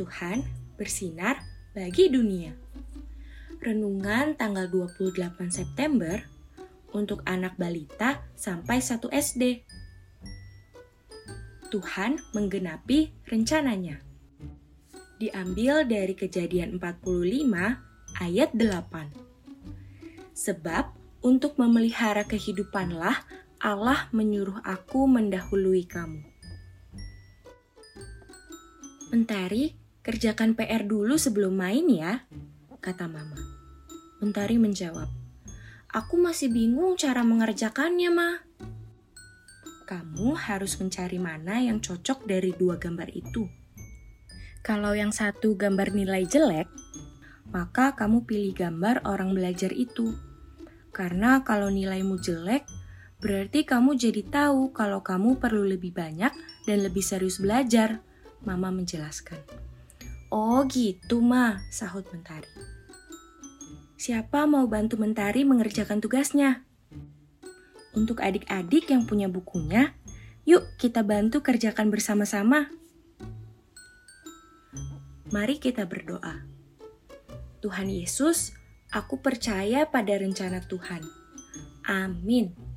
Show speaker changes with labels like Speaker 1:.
Speaker 1: Tuhan bersinar bagi dunia. Renungan tanggal 28 September untuk anak balita sampai 1 SD. Tuhan menggenapi rencananya. Diambil dari kejadian 45 ayat 8. Sebab untuk memelihara kehidupanlah Allah menyuruh aku mendahului kamu. Mentari, kerjakan PR dulu sebelum main ya, kata mama. Mentari menjawab, aku masih bingung cara mengerjakannya, ma. Kamu harus mencari mana yang cocok dari dua gambar itu. Kalau yang satu gambar nilai jelek, maka kamu pilih gambar orang belajar itu. Karena kalau nilaimu jelek, berarti kamu jadi tahu kalau kamu perlu lebih banyak dan lebih serius belajar Mama menjelaskan. Oh gitu, Ma, sahut Mentari. Siapa mau bantu Mentari mengerjakan tugasnya? Untuk adik-adik yang punya bukunya, yuk kita bantu kerjakan bersama-sama. Mari kita berdoa. Tuhan Yesus, aku percaya pada rencana Tuhan. Amin.